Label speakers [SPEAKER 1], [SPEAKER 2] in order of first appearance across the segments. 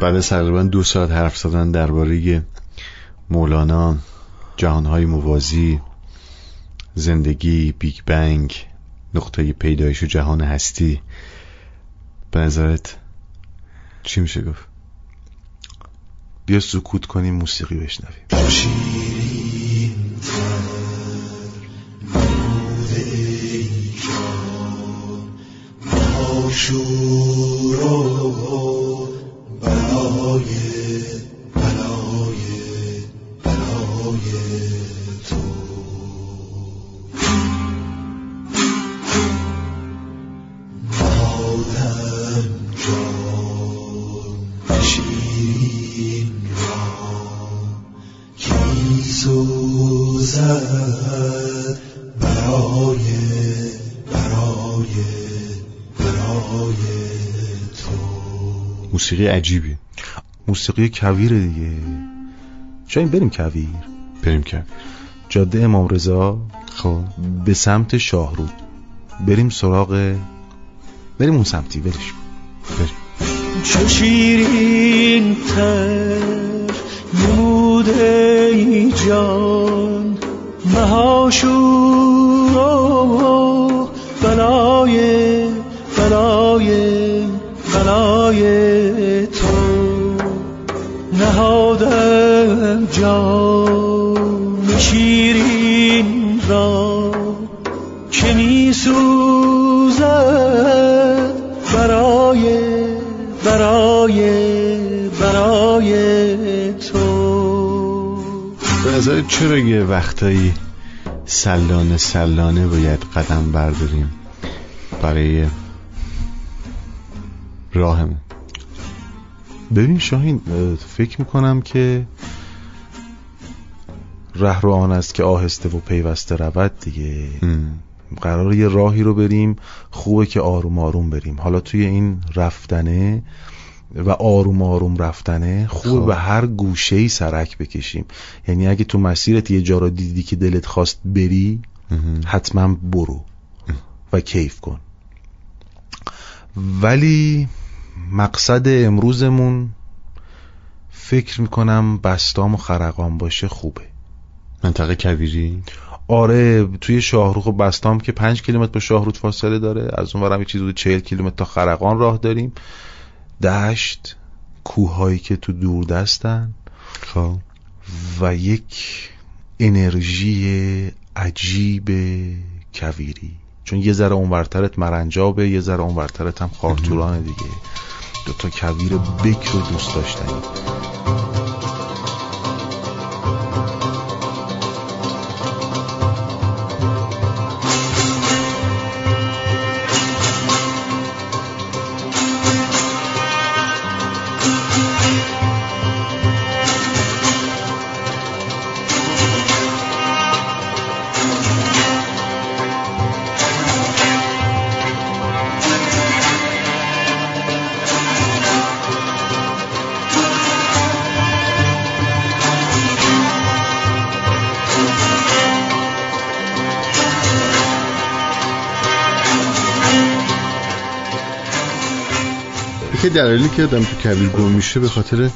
[SPEAKER 1] بعد از تقریبا دو ساعت حرف زدن درباره مولانا جهانهای موازی زندگی بیگ بنگ نقطه پیدایش و جهان هستی. به نظرت چی میشه گفت؟
[SPEAKER 2] بیا سکوت کنیم موسیقی بشنویم. شور و بلای بلای بلای تو.
[SPEAKER 1] موسیقی عجیبی.
[SPEAKER 2] موسیقی کویر دیگه. شاید بریم کویر؟
[SPEAKER 1] بریم کویر.
[SPEAKER 2] جاده امام رضا.
[SPEAKER 1] خب.
[SPEAKER 2] به سمت شاهرود. بریم سراغ بریم اون سمتی برش
[SPEAKER 1] بریم.
[SPEAKER 3] چو شیرین تر نموده ای جان مهاشور و بلای بلای بلای تو نهادم جان شیرین را که می سوزد برای برای برای تو.
[SPEAKER 1] به نظر چرا یه وقتایی سلانه سلانه باید قدم برداریم برای راهمون
[SPEAKER 2] ببین شاهین فکر می‌کنم که ره رو آن است که آهسته و پیوسته رود دیگه. قرار یه راهی رو بریم خوبه که آروم آروم بریم. حالا توی این رفتنه و آروم آروم رفتنه خوبه
[SPEAKER 1] خب.
[SPEAKER 2] به هر گوشه ای سرک بکشیم. یعنی اگه تو مسیرت یه جا رو دیدی که دلت خواست بری حتما برو و کیف کن. ولی مقصد امروزمون فکر می‌کنم بستام و خرقان باشه خوبه.
[SPEAKER 1] منطقه کویری؟
[SPEAKER 2] آره توی شاهروخ و بستام که پنج کیلومتر با شاهرود فاصله داره از اون ورم یه چیز حدود چهل کیلومتر تا خرقان راه داریم. دشت کوههایی که تو دور دستن.
[SPEAKER 1] خب.
[SPEAKER 2] و یک انرژی عجیب کویری. چون یه ذره اونورترت مرنجابه یه ذره اونورترت هم خارتورانه دیگه. دوتا کویر بکر دوست داشتنی.
[SPEAKER 1] یکی دلایلی که آدم تو کویر گم میشه به خاطر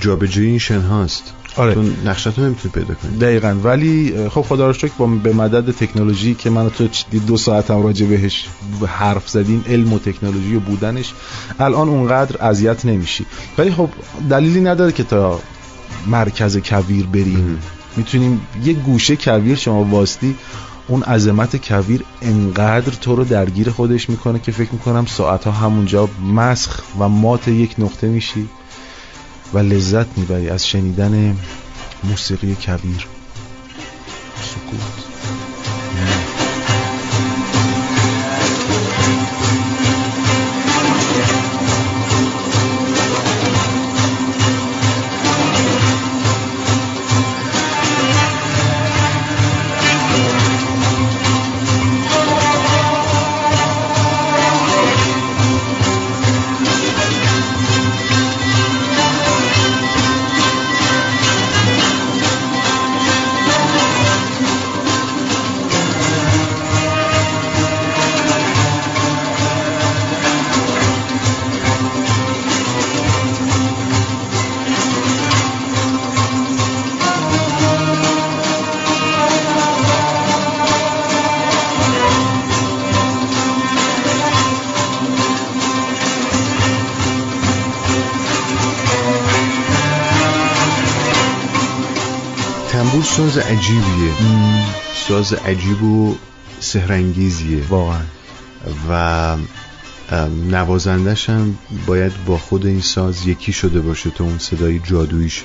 [SPEAKER 1] جابجایی این شن هاست.
[SPEAKER 2] آره.
[SPEAKER 1] تو نقشت رو نمی‌تونی پیدا کنی.
[SPEAKER 2] دقیقا. ولی خب خدا رو شکر با به مدد تکنولوژی که من تو دو ساعتم راجع بهش حرف زدیم علم و تکنولوژی و بودنش الان اونقدر اذیت نمیشی. ولی خب دلیلی نداره که تا مرکز کویر بریم. می‌تونیم یه گوشه کویر شما واسطی اون عظمت کویر انقدر تو رو درگیر خودش می‌کنه که فکر می‌کنم ساعتها همونجا مسخ و مات یک نقطه میشی و لذت می‌بری از شنیدن موسیقی کویر. سکوت.
[SPEAKER 1] عجیبیه. ساز عجیب و سهرنگیزیه
[SPEAKER 2] واقعا.
[SPEAKER 1] و نوازندش هم باید با خود این ساز یکی شده باشه تا اون صدای جادویش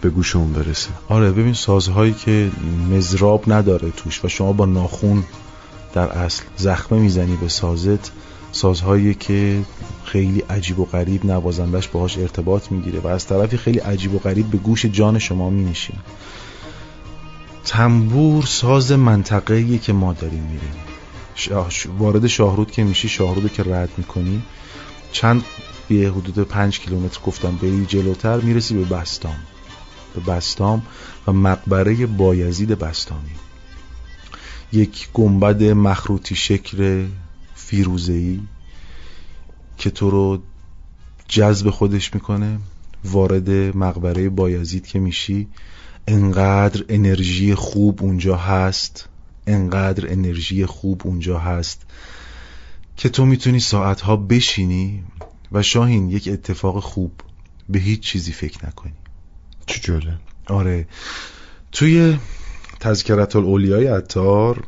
[SPEAKER 1] به گوش اون برسه.
[SPEAKER 2] آره ببین سازهایی که مزراب نداره توش و شما با ناخون در اصل زخمه می‌زنی به سازت سازهایی که خیلی عجیب و غریب نوازندش باهاش ارتباط می‌گیره و از طرفی خیلی عجیب و غریب به گوش جان شما مینشین تنبور ساز منطقه‌ایه که ما داریم میریم شاه- وارد شاهرود که میشی شاهرود که رد می‌کنی چند یه حدود پنج کیلومتر گفتم بری جلوتر می‌رسی به بستام. به بستام و مقبره بایزید بستامی. یک گنبد مخروطی شکل فیروزه‌ای که تو رو جذب خودش می‌کنه وارد مقبره بایزید که میشی. انقدر انرژی خوب اونجا هست انقدر انرژی خوب اونجا هست که تو می‌تونی ساعتها بشینی و شاهین یک اتفاق خوب به هیچ چیزی فکر نکنی.
[SPEAKER 1] چه
[SPEAKER 2] آره. توی تذکرت الاولیای عطار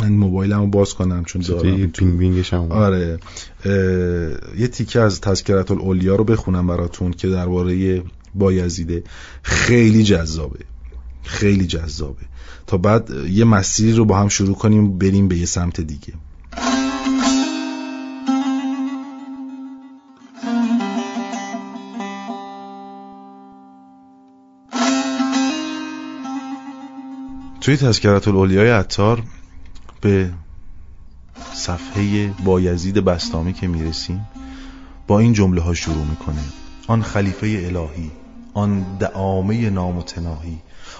[SPEAKER 2] من موبایلمو باز کنم چون دارم.
[SPEAKER 1] بینگش هم.
[SPEAKER 2] آره. یه تیکه از تذکرت الاولیا رو بخونم براتون که درباره بایزیده خیلی جذابه. خیلی جذابه. تا بعد یه مسیری رو با هم شروع کنیم بریم به یه سمت دیگه. توی تذکرت الاولیای عطار به صفحه بایزید بستامی که می‌رسیم با این جمله ها شروع می‌کنه. آن خلیفه الهی آن دعامه نامتناهی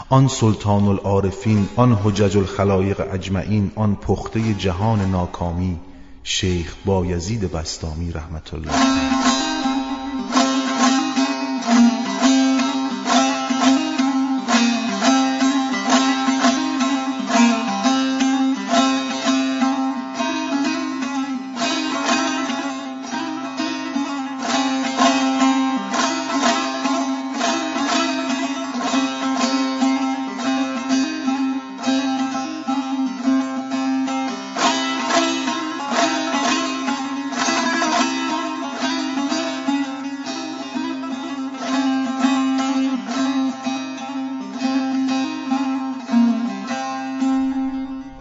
[SPEAKER 2] آن سلطان العارفین آن حجج الخلایق اجمعین آن پخته جهان ناکامی شیخ بایزید بستامی رحمت الله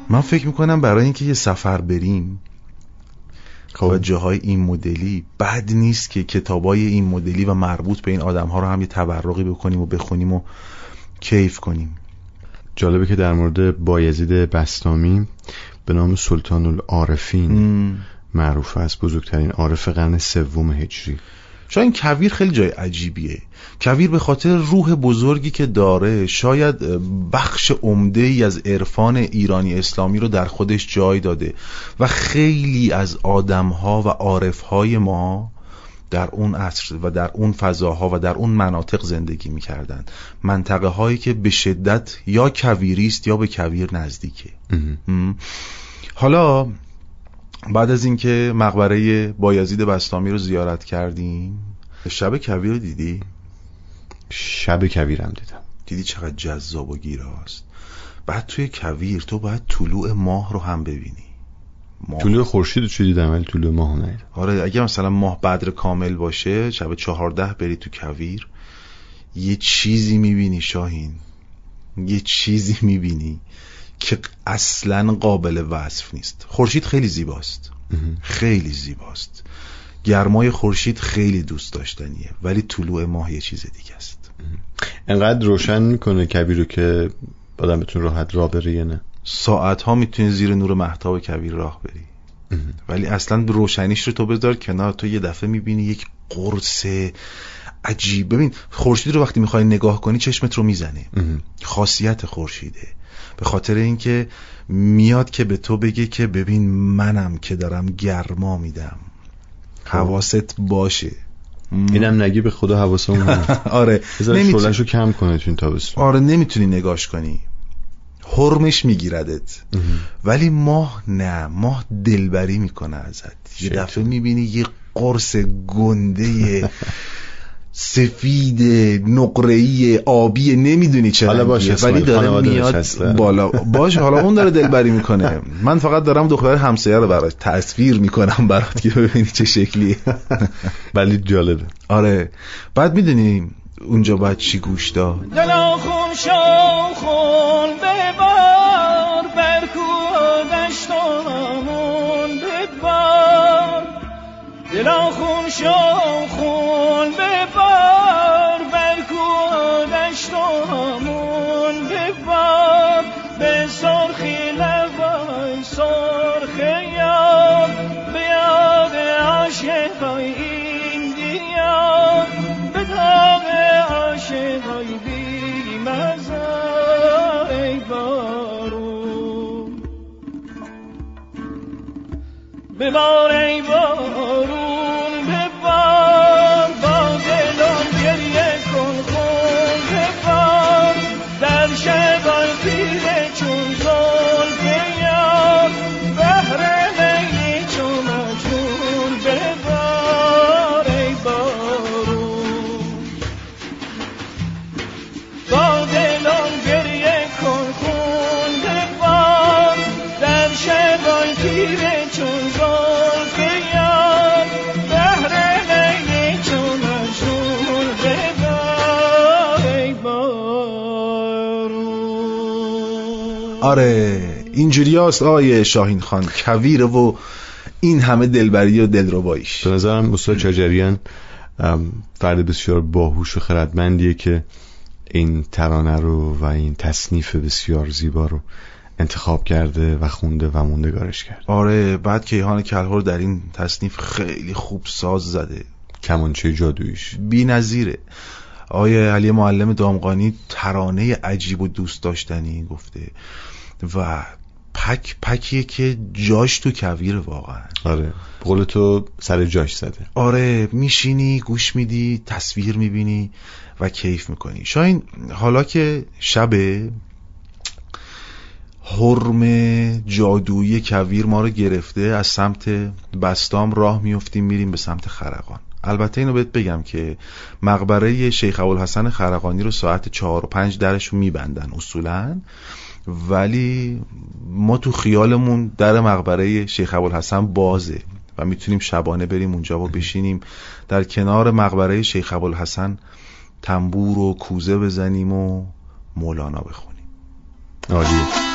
[SPEAKER 2] من فکر می‌کنم برای اینکه یه سفر بریم و جاهای این مدلی بد نیست که کتابای این مدلی و مربوط به این آدم ها رو هم یه تبرقی بکنیم و بخونیم و کیف کنیم.
[SPEAKER 1] جالبه که در مورد بایزید بستامی به نام سلطان العارفین. معروف است بزرگترین عارف قرن سوم هجری.
[SPEAKER 2] شاید کویر خیلی جای عجیبیه. کویر به خاطر روح بزرگی که داره شاید بخش عمده ای از عرفان ایرانی اسلامی رو در خودش جای داده و خیلی از آدمها و عارفهای ما در اون عصر و در اون فضاها و در اون مناطق زندگی می‌کردن. منطقه هایی که به شدت یا کویریست یا به کویر نزدیکه. حالا بعد از اینکه مقبره بایزید بستامی رو زیارت کردیم شب کویر رو دیدی؟
[SPEAKER 1] شب کویرم دیدم.
[SPEAKER 2] دیدی چقدر جذاب و گیراست. بعد توی کویر تو باید طلوع ماه رو هم ببینی. ماه.
[SPEAKER 1] طلوع خورشید رو چه دیدم ولی طلوع ماه ندیدم
[SPEAKER 2] آره اگه مثلا ماه بدر کامل باشه شب چهارده بری تو کویر یه چیزی می‌بینی شاهین. یه چیزی می‌بینی. که اصلا قابل وصف نیست. خورشید خیلی زیباست. خیلی زیباست. گرمای خورشید خیلی دوست داشتنیه ولی طلوع ماه یه چیز دیگه است.
[SPEAKER 1] انقدر روشن می‌کنه کویر رو که آدم بتون راحت راه بره یا نه؟
[SPEAKER 2] ساعت ها می‌تونی زیر نور محتاب کویر راه بری. ولی اصلا روشنیش رو تو بذار کنار تو یه دفعه می‌بینی یک قرص عجیب. ببین خورشید رو وقتی می‌خوای نگاه کنی چشمت رو می‌زنه. خاصیت خورشیده. به خاطر اینکه میاد که به تو بگه که ببین منم که دارم گرما میدم. حواست باشه.
[SPEAKER 1] اینم نگی به خدا حواسمون.
[SPEAKER 2] آره. نمی‌تونی.
[SPEAKER 1] کم کنه تو این تابستون.
[SPEAKER 2] آره نمی‌تونی نگاش کنی. حرمش میگیردت. ولی ماه نه ماه دلبری می‌کنه ازت. یه. دفعه می‌بینی یه قرص گنده سفید نقره‌ای آبی نمی‌دونی چه
[SPEAKER 1] حالا باشه
[SPEAKER 2] ولی داره میاد بالا. باشه حالا اون داره دلبری می‌کنه. من فقط دارم دختر همسایه رو براش تصویر می‌کنم برات که ببینی چه شکلی
[SPEAKER 1] ولی جالبه.
[SPEAKER 2] آره. بعد می‌دونی اونجا باید چی گوش داد؟
[SPEAKER 4] دلا خون شو خون ببار برکو دشتامون ببار. دلا خون شو ببار ای بارون.
[SPEAKER 2] آره اینجوری هست آیه شاهین خان کویره و این همه دلبری و دلرباییش.
[SPEAKER 1] به نظرم استاد چاجریان فرد بسیار باهوش و خردمندیه که این ترانه رو و این تصنیف بسیار زیبا رو انتخاب کرده و خونده و موندگارش کرده
[SPEAKER 2] آره بعد کیهان کلهر در این تصنیف خیلی خوب ساز زده.
[SPEAKER 1] کمانچه جادویش
[SPEAKER 2] بی نظیره. آیه علی معلم دامغانی ترانه عجیب و دوست داشتنی گفته. و پک پکیه که جاش تو کویر واقعا.
[SPEAKER 1] آره. به قول تو سر جاش زده.
[SPEAKER 2] آره میشینی گوش میدی تصویر می‌بینی و کیف می‌کنی. شاین حالا که شب حرم جادویی کویر ما رو گرفته از سمت بستام راه میفتیم میریم به سمت خرقان. البته اینو بهت بگم که مقبره شیخ ابوالحسن خرقانی رو ساعت چهار و پنج درش رو میبندن اصولا. ولی ما تو خیالمون در مقبره شیخ ابوالحسن بازه و می‌تونیم شبانه بریم اونجا و بشینیم. در کنار مقبره شیخ ابوالحسن تنبور و کوزه بزنیم و مولانا بخونیم.
[SPEAKER 1] عالیه.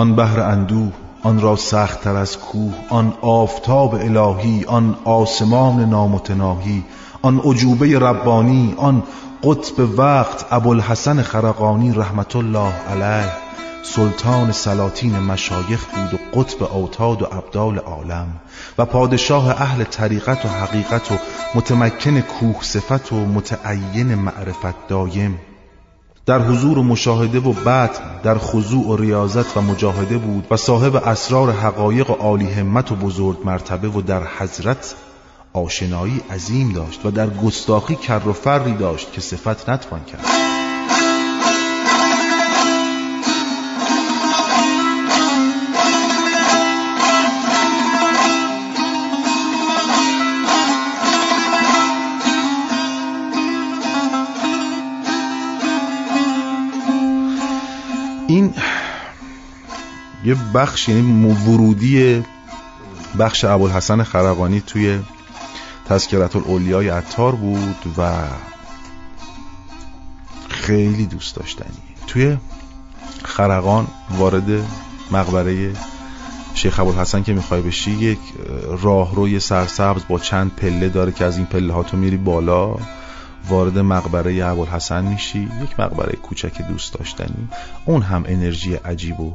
[SPEAKER 2] آن بحر اندوه آن را سخت تر از کوه آن آفتاب الهی آن آسمان نامتناهی آن عجوبه ربانی آن قطب وقت ابوالحسن خرقانی رحمت الله علیه. سلطان سلاطین مشایخ بود و قطب اوتاد و ابدال عالم. و پادشاه اهل طریقت و حقیقت و متمکن کوه صفت و متعین معرفت دایم. در حضور و مشاهده و بطن در خضوع و ریاضت و مجاهده بود و صاحب اسرار حقایق و عالی همت و بزرگ مرتبه و در حضرت آشنایی عظیم داشت و در گستاخی کر و فری داشت که صفت نتوان کرد. یه بخش یعنی ورودی بخش ابوالحسن خرقانی توی تذکرت الاولیای عطار بود و خیلی دوست داشتنی توی خرقان وارد مقبره شیخ ابوالحسن که می‌خوای بشی یک راهروی سرسبز با چند پله داره که از این پله ها تو میری بالا وارد مقبره ابوالحسن میشی. یک مقبره کوچک دوست داشتنی. اون هم انرژی عجیب و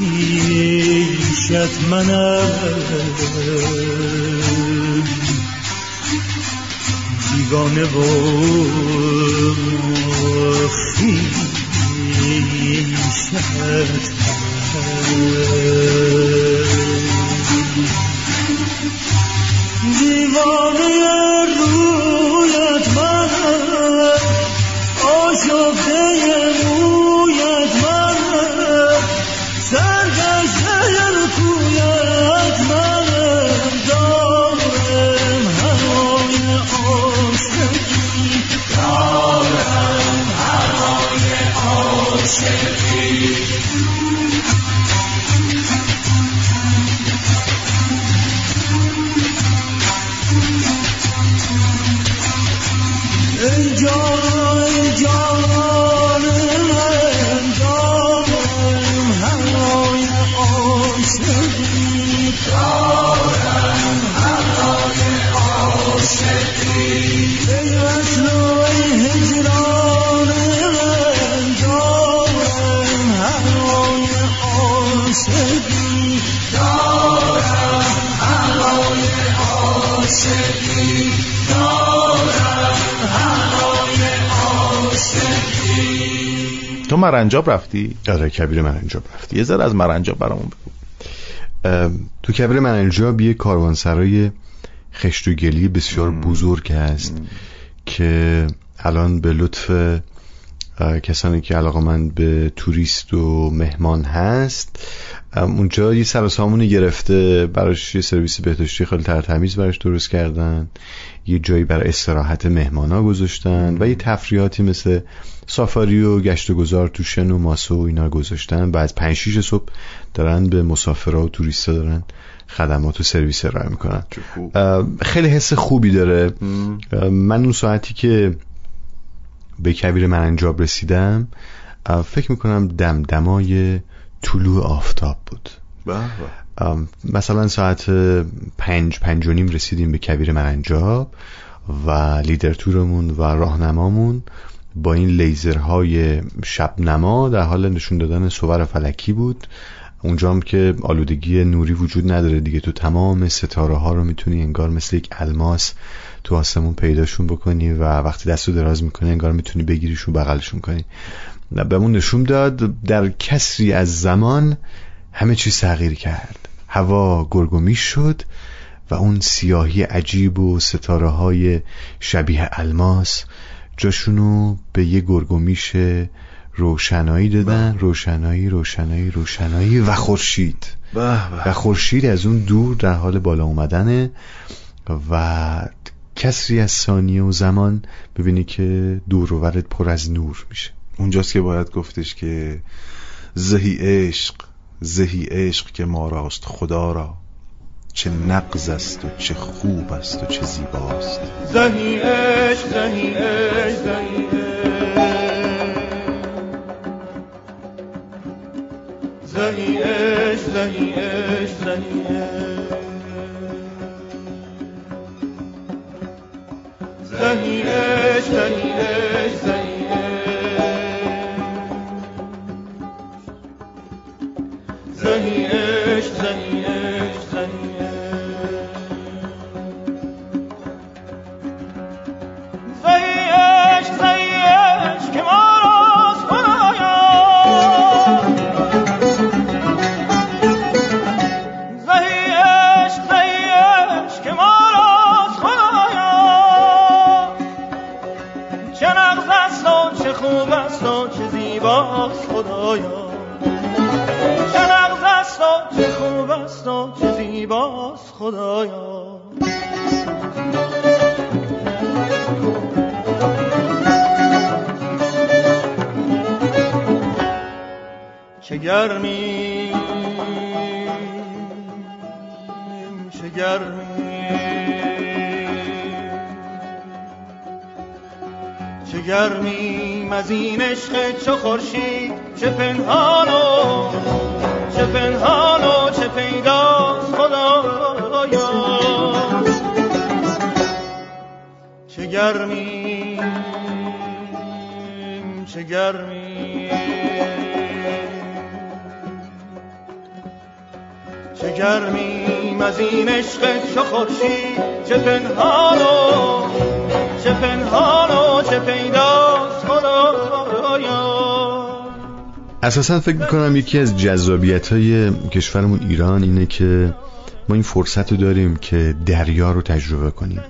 [SPEAKER 4] خیشت منم. بیگانه و خیشت دیوانه رویت من آشفته
[SPEAKER 2] مرنجاب رفتی؟
[SPEAKER 1] آره کبیر مرنجاب رفتی.
[SPEAKER 2] یه ذره از مرنجاب برامون بگو.
[SPEAKER 1] تو کبیر مرنجاب یه کاروانسرای خشت و گلی بسیار بزرگ هست که الان به لطف کسانی که علاقه من به توریست و مهمان هست اونجا یه سر و سامونی گرفته براش یه سرویس بهداشتی خیلی ترتمیز براش درست کردن یه جایی برای استراحت مهمانا گذاشتن و یه تفریحاتی مثل سافاری و گشت و گذار تو شن و ماسه و اینا گذاشتن و از 5 6 صبح دارن به مسافرها و توریستا دارن خدمات و سرویس ارائه می‌کنن. خیلی حس خوبی داره. من اون ساعتی که به کبیر مرنجاب رسیدم فکر می‌کنم دمدمای طلوع آفتاب بود
[SPEAKER 2] به به.
[SPEAKER 1] ام، مثلا ساعت پنج پنج و نیم رسیدیم به کبیر مرنجاب و لیدر تورمون و راهنمامون با این لیزرهای شبنما در حال نشون دادن صور فلکی بود اونجا هم که آلودگی نوری وجود نداره دیگه تو تمام ستاره ها رو می‌تونی انگار مثل یک الماس تو آسمون پیداشون بکنی و وقتی دستو دراز می‌کنی انگار می‌تونی بگیریشون بغلشون کنی. بهمون نشون داد در کسری از زمان همه چیز تغییر کرد. هوا گرگومیش شد و اون سیاهی عجیب و ستاره های شبیه الماس جاشونو به یه گرگومیش روشنایی دادن. روشنایی روشنایی روشنایی و خورشید.
[SPEAKER 2] به به.
[SPEAKER 1] و خورشید از اون دور در حال بالا اومدنه و کسری از ثانیه و زمان ببینی که دور و پر از نور میشه.
[SPEAKER 2] اونجاست که باید گفتش که زهی عشق زهی عشق که ما راست خدا را. چه نقض است و چه خوب است و چه زیباست.
[SPEAKER 4] زهی عشق زهی عشق. زهی عشق زهی عشق زهی عشق. زهیرش زهیرش زهیرش زهیرش زهیرش زهیرش زهیرش زیباست خدایا. چه نغز است و چه خوب است و چه زیباست خدایا. چه گرمی. چه گرمی. چه گرمیم از این عشق چو خورشید چه پنهان و چه پنهان و چه پیداست خدایا گرمی چه گرمی چه گرمیم. از عشق چو خورشید چه پنهان و چه پنهان و چه پیداست خدایا
[SPEAKER 1] اساسا فکر می‌کنم یکی از جذابیت های کشورمون ایران اینه که ما این فرصت رو داریم که دریا رو تجربه کنیم.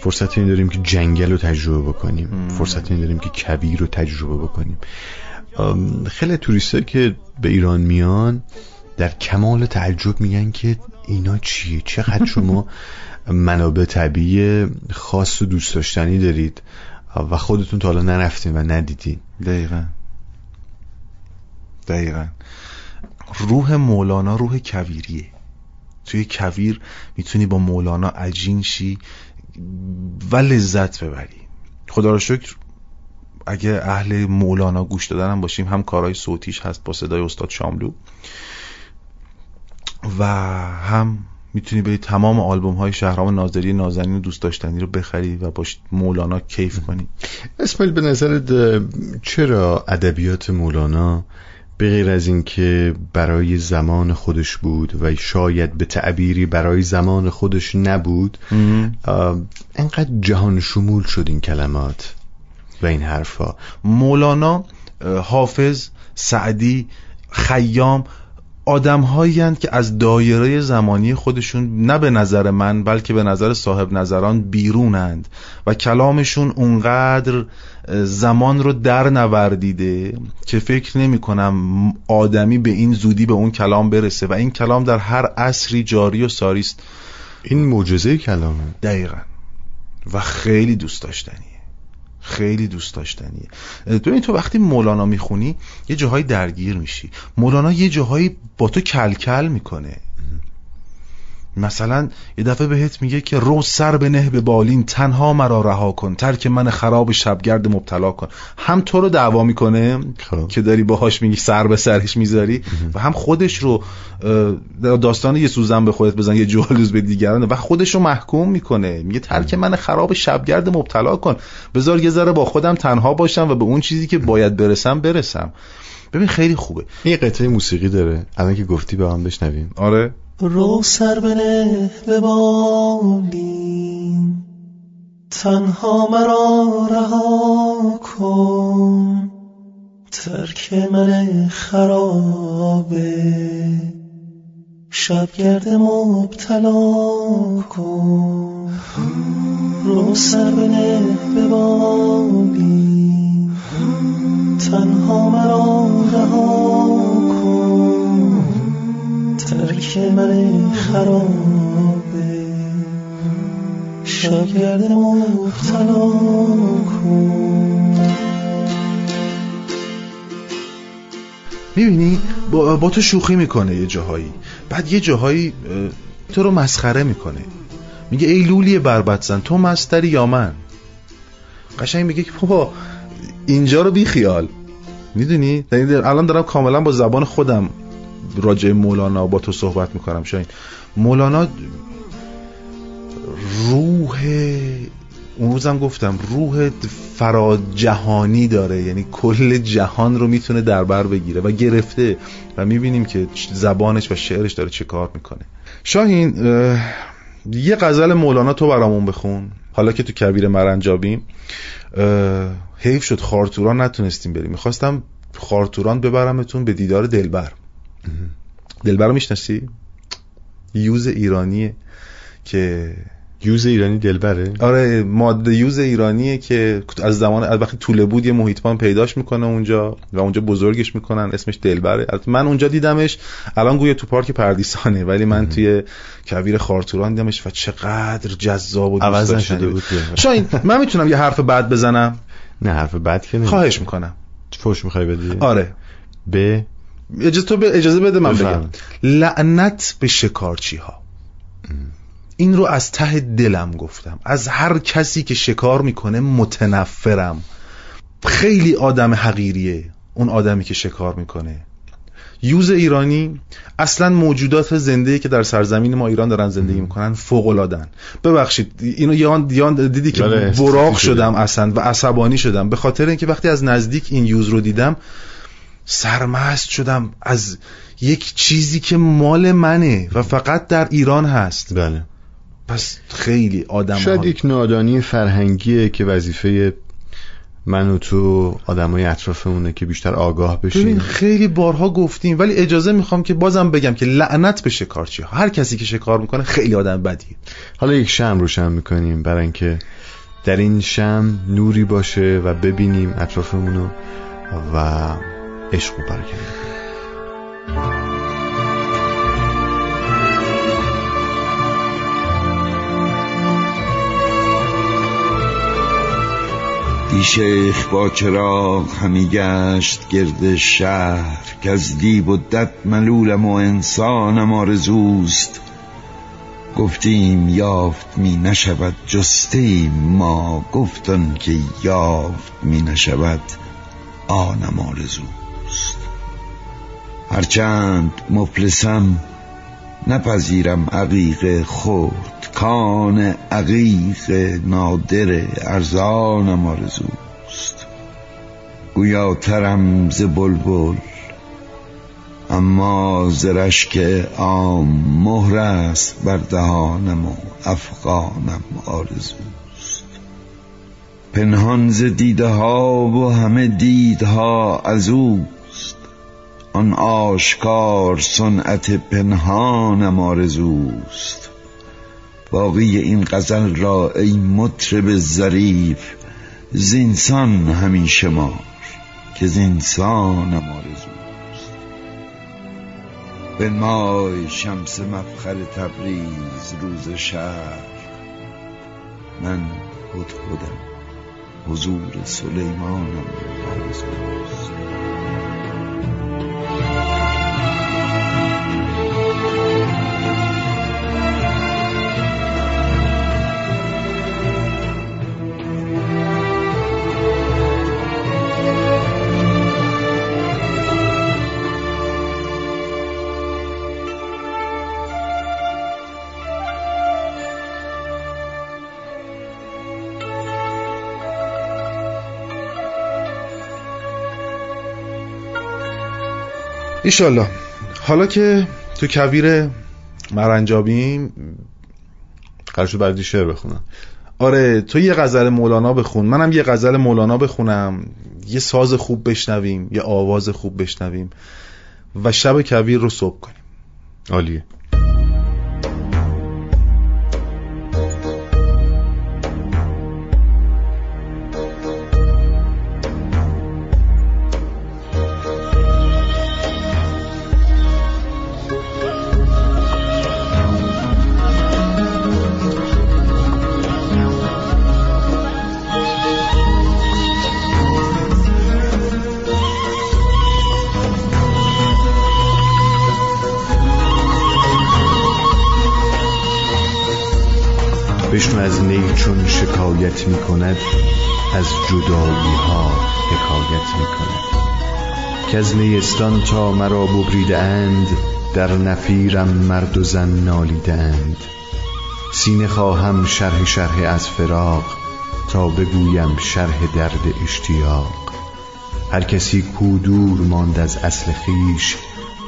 [SPEAKER 1] فرصت این داریم که جنگل رو تجربه بکنیم. فرصت این داریم که کبیر رو تجربه بکنیم. خیلی توریست که به ایران میان در کمال تعجب میگن که اینا چیه؟ چقدر شما منابع طبیعی خاص و دوست داشتنی دارید و خودتون تا حالا نرفتین و ندیدین.
[SPEAKER 2] دقیقا. دقیقا. روح مولانا روح کویریه. توی کویر می‌تونی با مولانا عجین شی و لذت ببری. خدا رو شکر اگه اهل مولانا گوش دادنم باشیم هم کارهای صوتیش هست با صدای استاد شاملو و هم می‌تونی به تمام آلبوم های شهرام ناظری نازنین و دوست داشتنی رو بخری و باش مولانا کیف کنی.
[SPEAKER 1] اسماعیل به نظرت چرا ادبیات مولانا به غیر از اینکه برای زمان خودش بود و شاید به تعبیری برای زمان خودش نبود انقدر جهان شمول شد این کلمات و این حرفا.
[SPEAKER 2] مولانا حافظ سعدی خیام آدم هایی که از دایره زمانی خودشون نه به نظر من بلکه به نظر صاحب نظران بیرونند و کلامشون اونقدر زمان رو در نوردیده که فکر نمی کنم آدمی به این زودی به اون کلام برسه و این کلام در هر عصری جاری و ساری است.
[SPEAKER 1] این معجزه کلامه.
[SPEAKER 2] دقیقا. و خیلی دوست داشتنیه خیلی دوست داشتنیه. ببین تو وقتی مولانا می‌خونی یه جاهایی درگیر میشی. مولانا یه جاهایی با تو کلکل می‌کنه. مثلا یه دفعه بهت میگه که رو سر به نه به بالین تنها مرا رها کن ترک من خراب شبگرد مبتلا کن. هم تو رو دعوا می‌کنه
[SPEAKER 1] خب.
[SPEAKER 2] که داری باهاش میگی سر به سرش می‌ذاری و هم خودش رو داستان یه سوزن به خودت بزن یه جوالوز به دیگران و خودش رو محکوم می‌کنه. میگه ترک من خراب شبگرد مبتلا کن. بذار یه ذره با خودم تنها باشم و به اون چیزی که باید برسم برسم. ببین خیلی خوبه.
[SPEAKER 1] این قطعه موسیقی داره. الان که گفتی به هم بشنویم.
[SPEAKER 2] آره.
[SPEAKER 5] رو سر بنه به بالین. تنها مرا رها کن. ترک من خرابه. شبگرد مبتلا کن. رو سر بنه به بالین. تنها مرا رها ترک من خرابه. شاگرد مبتلا کن.
[SPEAKER 2] می‌بینی؟ با, با تو شوخی می‌کنه یه جاهایی. بعد یه جاهایی تو رو مسخره می‌کنه. میگه ای لولی بربت زن تو مستری یا من؟ قشنگ میگه که بابا اینجا رو بی خیال می‌دونی الان دارم کاملا با زبان خودم راجع مولانا با تو صحبت می‌کنم شاین مولانا روح اون روزم گفتم روح فراجهانی داره یعنی کل جهان رو می‌تونه در بر بگیره و گرفته و می‌بینیم که زبانش و شعرش داره چه کار می‌کنه. شاهین یه غزل مولانا تو برامون بخون. حالا که تو کبیر مرنجابیم. حیف شد خارتوران نتونستیم بریم. می‌خواستم خارتوران ببرمتون به دیدار دلبر. دلبر رو می‌شناسی؟ یوز ایرانیه که
[SPEAKER 1] یوز ایرانی دلبره؟
[SPEAKER 2] آره ماده یوز ایرانیه که از زمان از وقتی طوله بود یه محیطبان پیداش می‌کنه اونجا و اونجا بزرگش می‌کنن اسمش دلبره. من اونجا دیدمش الان گویا تو پارک پردیسانه ولی من توی کویر خارتوران دیدمش و چقدر جذاب و
[SPEAKER 1] عوض نشده بود.
[SPEAKER 2] شاین من می‌تونم یه حرف بد بزنم؟
[SPEAKER 1] نه حرف بد که
[SPEAKER 2] خواهش می‌کنم.
[SPEAKER 1] فوش می‌خوای بدی؟
[SPEAKER 2] آره.
[SPEAKER 1] به
[SPEAKER 2] اجازه تو به اجازه بده من بگم. لعنت به شکارچی ها این رو از ته دلم گفتم. از هر کسی که شکار می‌کنه متنفرم. خیلی آدم حقیریه اون آدمی که شکار می‌کنه. یوز ایرانی اصلا موجودات زنده که در سرزمین ما ایران دارن زندگی می‌کنن فوق العادن ببخشید اینو یان دیان دیدی که
[SPEAKER 1] بله،
[SPEAKER 2] براق. شدم اصلا و عصبانی شدم. به خاطر اینکه وقتی از نزدیک این یوز رو دیدم سرمست شدم از یک چیزی که مال منه و فقط در ایران هست.
[SPEAKER 1] بله.
[SPEAKER 2] پس خیلی آدم
[SPEAKER 1] شاید یک نادانی فرهنگیه که وظیفه من و تو آدمای اطرافمونه که بیشتر آگاه
[SPEAKER 2] ببین
[SPEAKER 1] بشیم
[SPEAKER 2] خیلی بارها گفتیم ولی اجازه می‌خوام که بازم بگم که لعنت به شکارچی هر کسی که شکار می‌کنه خیلی آدم بدیه.
[SPEAKER 1] حالا یک شم روشن می‌کنیم برای اینکه در این شم نوری باشه و ببینیم اطرافمونو و عشق برکنیم
[SPEAKER 6] دی شیخ با چراغ همی گشت گرد شهر که از دیب و دد ملولم و انسانم آرزوست. گفتیم یافت می نشود جستیم ما گفتن که یافت می نشود آنم آرزوست هرچند مفلسم نپذیرم عقیق خورد کان عقیق نادر ارزانم آرزوست. گویاترم ز بلبل اما ز رشک عام مهر است بر دهانم و افغانم آرزوست. پنهان ز دیده ها و همه دیدها از اوست آن آشکار صنعت پنهانم آرزوست. باقی این غزل را ای مطرب ظریف زینسان همین شمار که زینسانم آرزوست. بنمای شمس مفخر تبریز روز شهر. من هدهدم حضور سلیمانم
[SPEAKER 2] ایشالله. حالا که تو کویر مرنجابیم
[SPEAKER 1] قرار شد بعدی شعر بخونم.
[SPEAKER 2] آره تو یه غزل مولانا بخون. منم یه غزل مولانا بخونم. یه ساز خوب بشنویم یه آواز خوب بشنویم و شب کویر رو صبح کنیم.
[SPEAKER 1] عالیه. از جدایی ها حکایت می کند که از نیستان تا مرا ببریده اند در نفیرم مرد و زن نالیده اند سینه خواهم شرح شرح از فراق تا بگویم شرح درد اشتیاق. هر کسی کو دور ماند از اصل خیش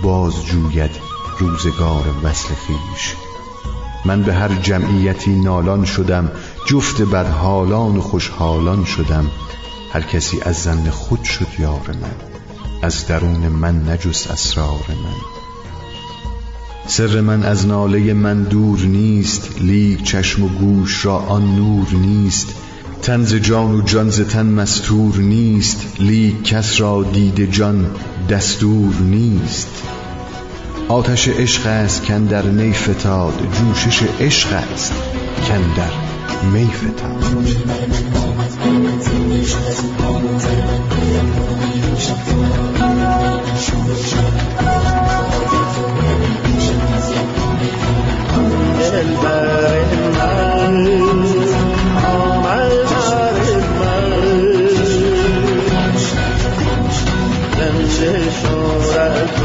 [SPEAKER 1] باز جوید روزگار وصل خیش. من به هر جمعیتی نالان شدم جفت بدحالان و خوشحالان شدم. هر کسی از ظن خود شد یار من. از درون من نجست اسرار من. سر من از ناله من دور نیست. لیک چشم و گوش را آن نور نیست. تن ز جان و جان ز تن مستور نیست. لیک کس را دید جان دستور نیست. آتش عشق است کاندر نی فتاد جوشش عشق است کن در می فتاد
[SPEAKER 5] دلبر من آمد در من رنج شورت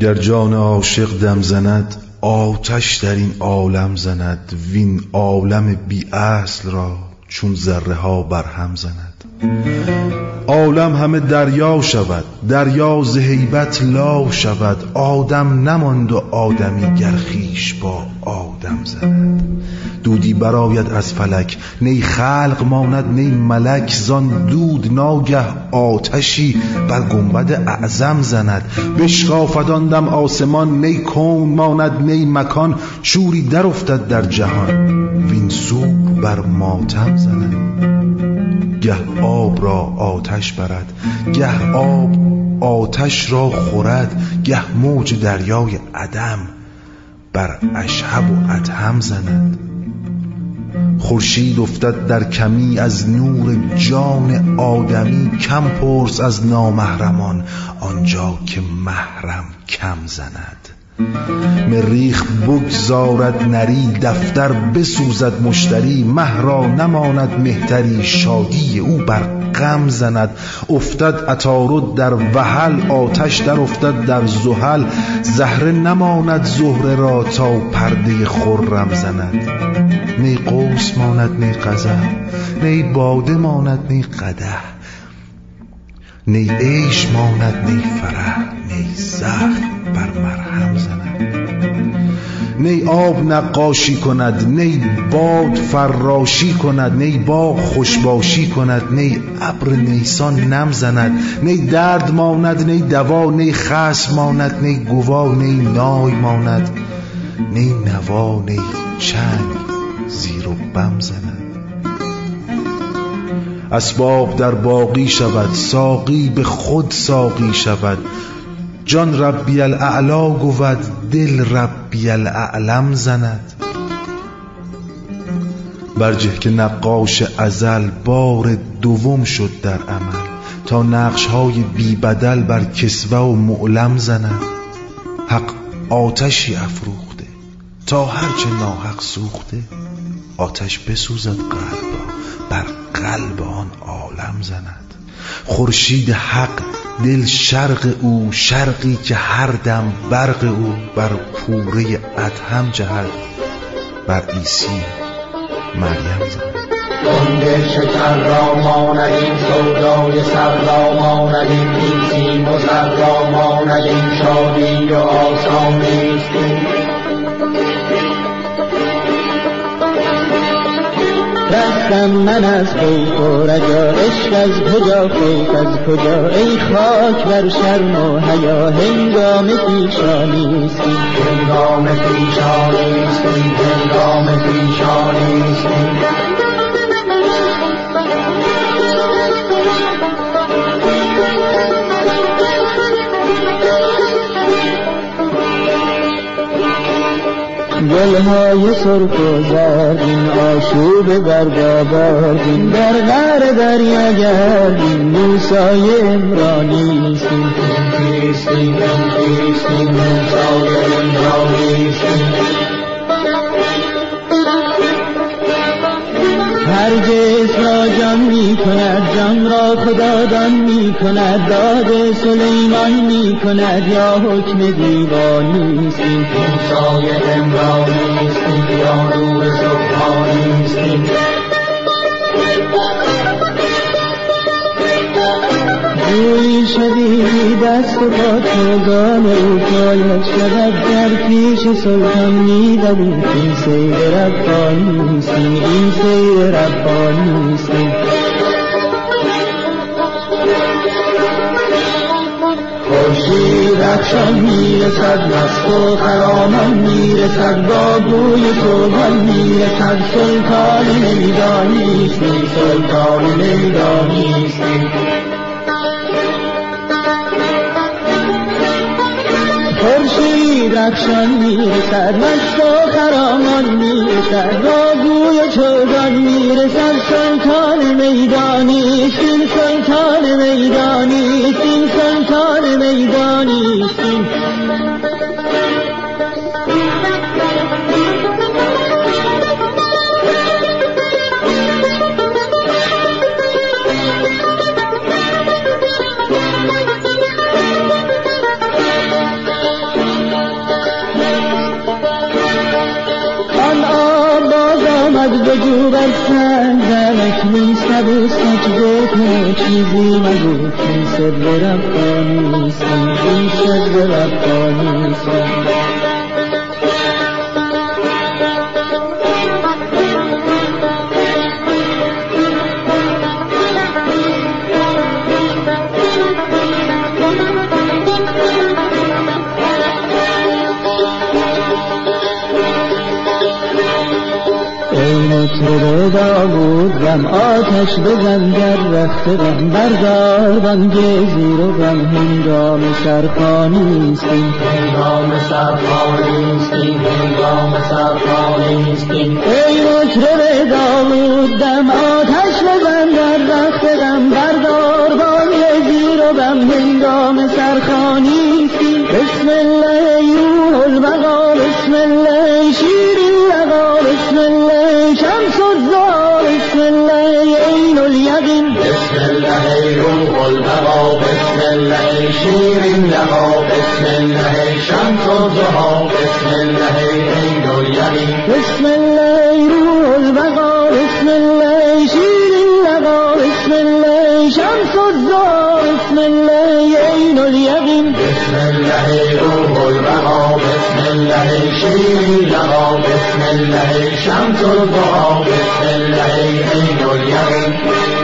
[SPEAKER 2] گر جان عاشق دم زند آتش در این عالم زند وین عالم بی اصل را چون ذره ها بر هم زند. عالم همه دریا شود دریا ز هیبت لا شود. آدم نماند و آدمی گر خویش با آدم زند. دودی براید از فلک نی خلق ماند نی ملک. زان دود ناگه آتشی بر گنبد اعظم زند. بشکافد دم آسمان نی کون ماند نی مکان. شوری در افتد در جهان وین سور بر ماتم زند. گه آب را آتش برد. گه آب آتش را خورد. گه موج دریای عدم بر اشهب و ادهم زند. خورشید افتد در کمی از نور جان آدمی. کم پرس از نامحرمان. آنجا که محرم کم زند. مریخ بگذارد نری دفتر بسوزد مشتری مه را نماند مهتری شادی او بر غم زند افتد عطارد در وحل آتش در افتد در زحل زهره نماند زهره را تا پرده خرم زند نی قوس ماند نی قزح نی باده ماند نی قدح. نی عیش ماند نی فرح نی زخم بر مرهم زند. نی آب نقاشی کند نی باد فراشی کند نی باغ خوشباشی کند نی ابر نیسان نم زند. نی درد ماند نی دوا نی خصم ماند نی گوا نی نای ماند. نی نوا نی چنگ زیر و بم زند. اسباب در باقی شود ساقی به خود ساقی شود. جان ربی الاعلا گود دل ربی الاعلم زند. برجه که نقاش ازل بار دوم شد در عمل تا نقش های بی بدل بر کسوه و معلم زند. حق آتشی افروخته تا هرچه ناحق سوخته آتش بسوزد قلب را بر قلب آن عالم زند. خورشید حق دل شرق او شرقی که هر دم برق او بر پوره ادهم جهد. بر عیسی مریم زند.
[SPEAKER 7] گنده شکر را ماند این سودای سر را ماند این گیتی و سر را ماند این شادی و آسانیست
[SPEAKER 8] رفتم من از خیف و رجا عشق از کجا خیف از کجا؟ ای خاک بر شرم و حیا هنگام پیشانیستی
[SPEAKER 7] هنگام پیشانیست هنگام پیشانیست
[SPEAKER 8] گلهای سرخ و زرین آشوب برگابردین در غر دریا گردین موسای امرانیستین
[SPEAKER 7] کیستیم کیستیم موسای امرانیستیم
[SPEAKER 8] هر جسم را جان می کند جان را خدادان می کند داد سلیمان می کند یا حکم دیوانیستیم
[SPEAKER 7] موسای امرانیستیم یا نور سبحانیستیم
[SPEAKER 8] جوی شدیدی دست و پا چوگان او پایت شود در پیش سلطان میدوید این سیر ربانیستیم این سیر ربانیستیم
[SPEAKER 7] خورشید افشان می‌رسد مست و خرامان می‌رسد با بوی سوگان می‌رسد. سلطان میدانیستیم سلطان
[SPEAKER 8] افشان می‌رسد. مست و خرامان می‌رسد. با گوی چوگان می‌رسد. سلطان میدانیست این سلطان میدانیست این سلطان میدانیست این بگو بر سنگرک می سبو سجده کنه چیزی مگو این سر ربانیستم این سر ربانیستم مطرب داوود آتش بزن در رخت غم بردار بانگ زیر و غم هنگام سرخانیستیم
[SPEAKER 7] هنگام سرخانیستیم هنگام سرخانیستیم
[SPEAKER 8] ای مطرب داوود دم آتش بزن در رخت غم بردار بانگ زیر و غم هنگام سرخانیستیم بسم الله ایوه البقا بسم الله بسم الله عین الیقین.
[SPEAKER 7] بسم الله روح البقا بسم الله شیر لقا بسم الله شمس الضحا بسم الله عین الیقین.
[SPEAKER 8] بسم الله روح البقا بسم الله شیرین بسم الله. شمس الزهر بسم الله. عین الیقین
[SPEAKER 7] بسم الله روح البقا بسم الله شیر لقا بسم الله شمس الضحى بسم الله عین الیقین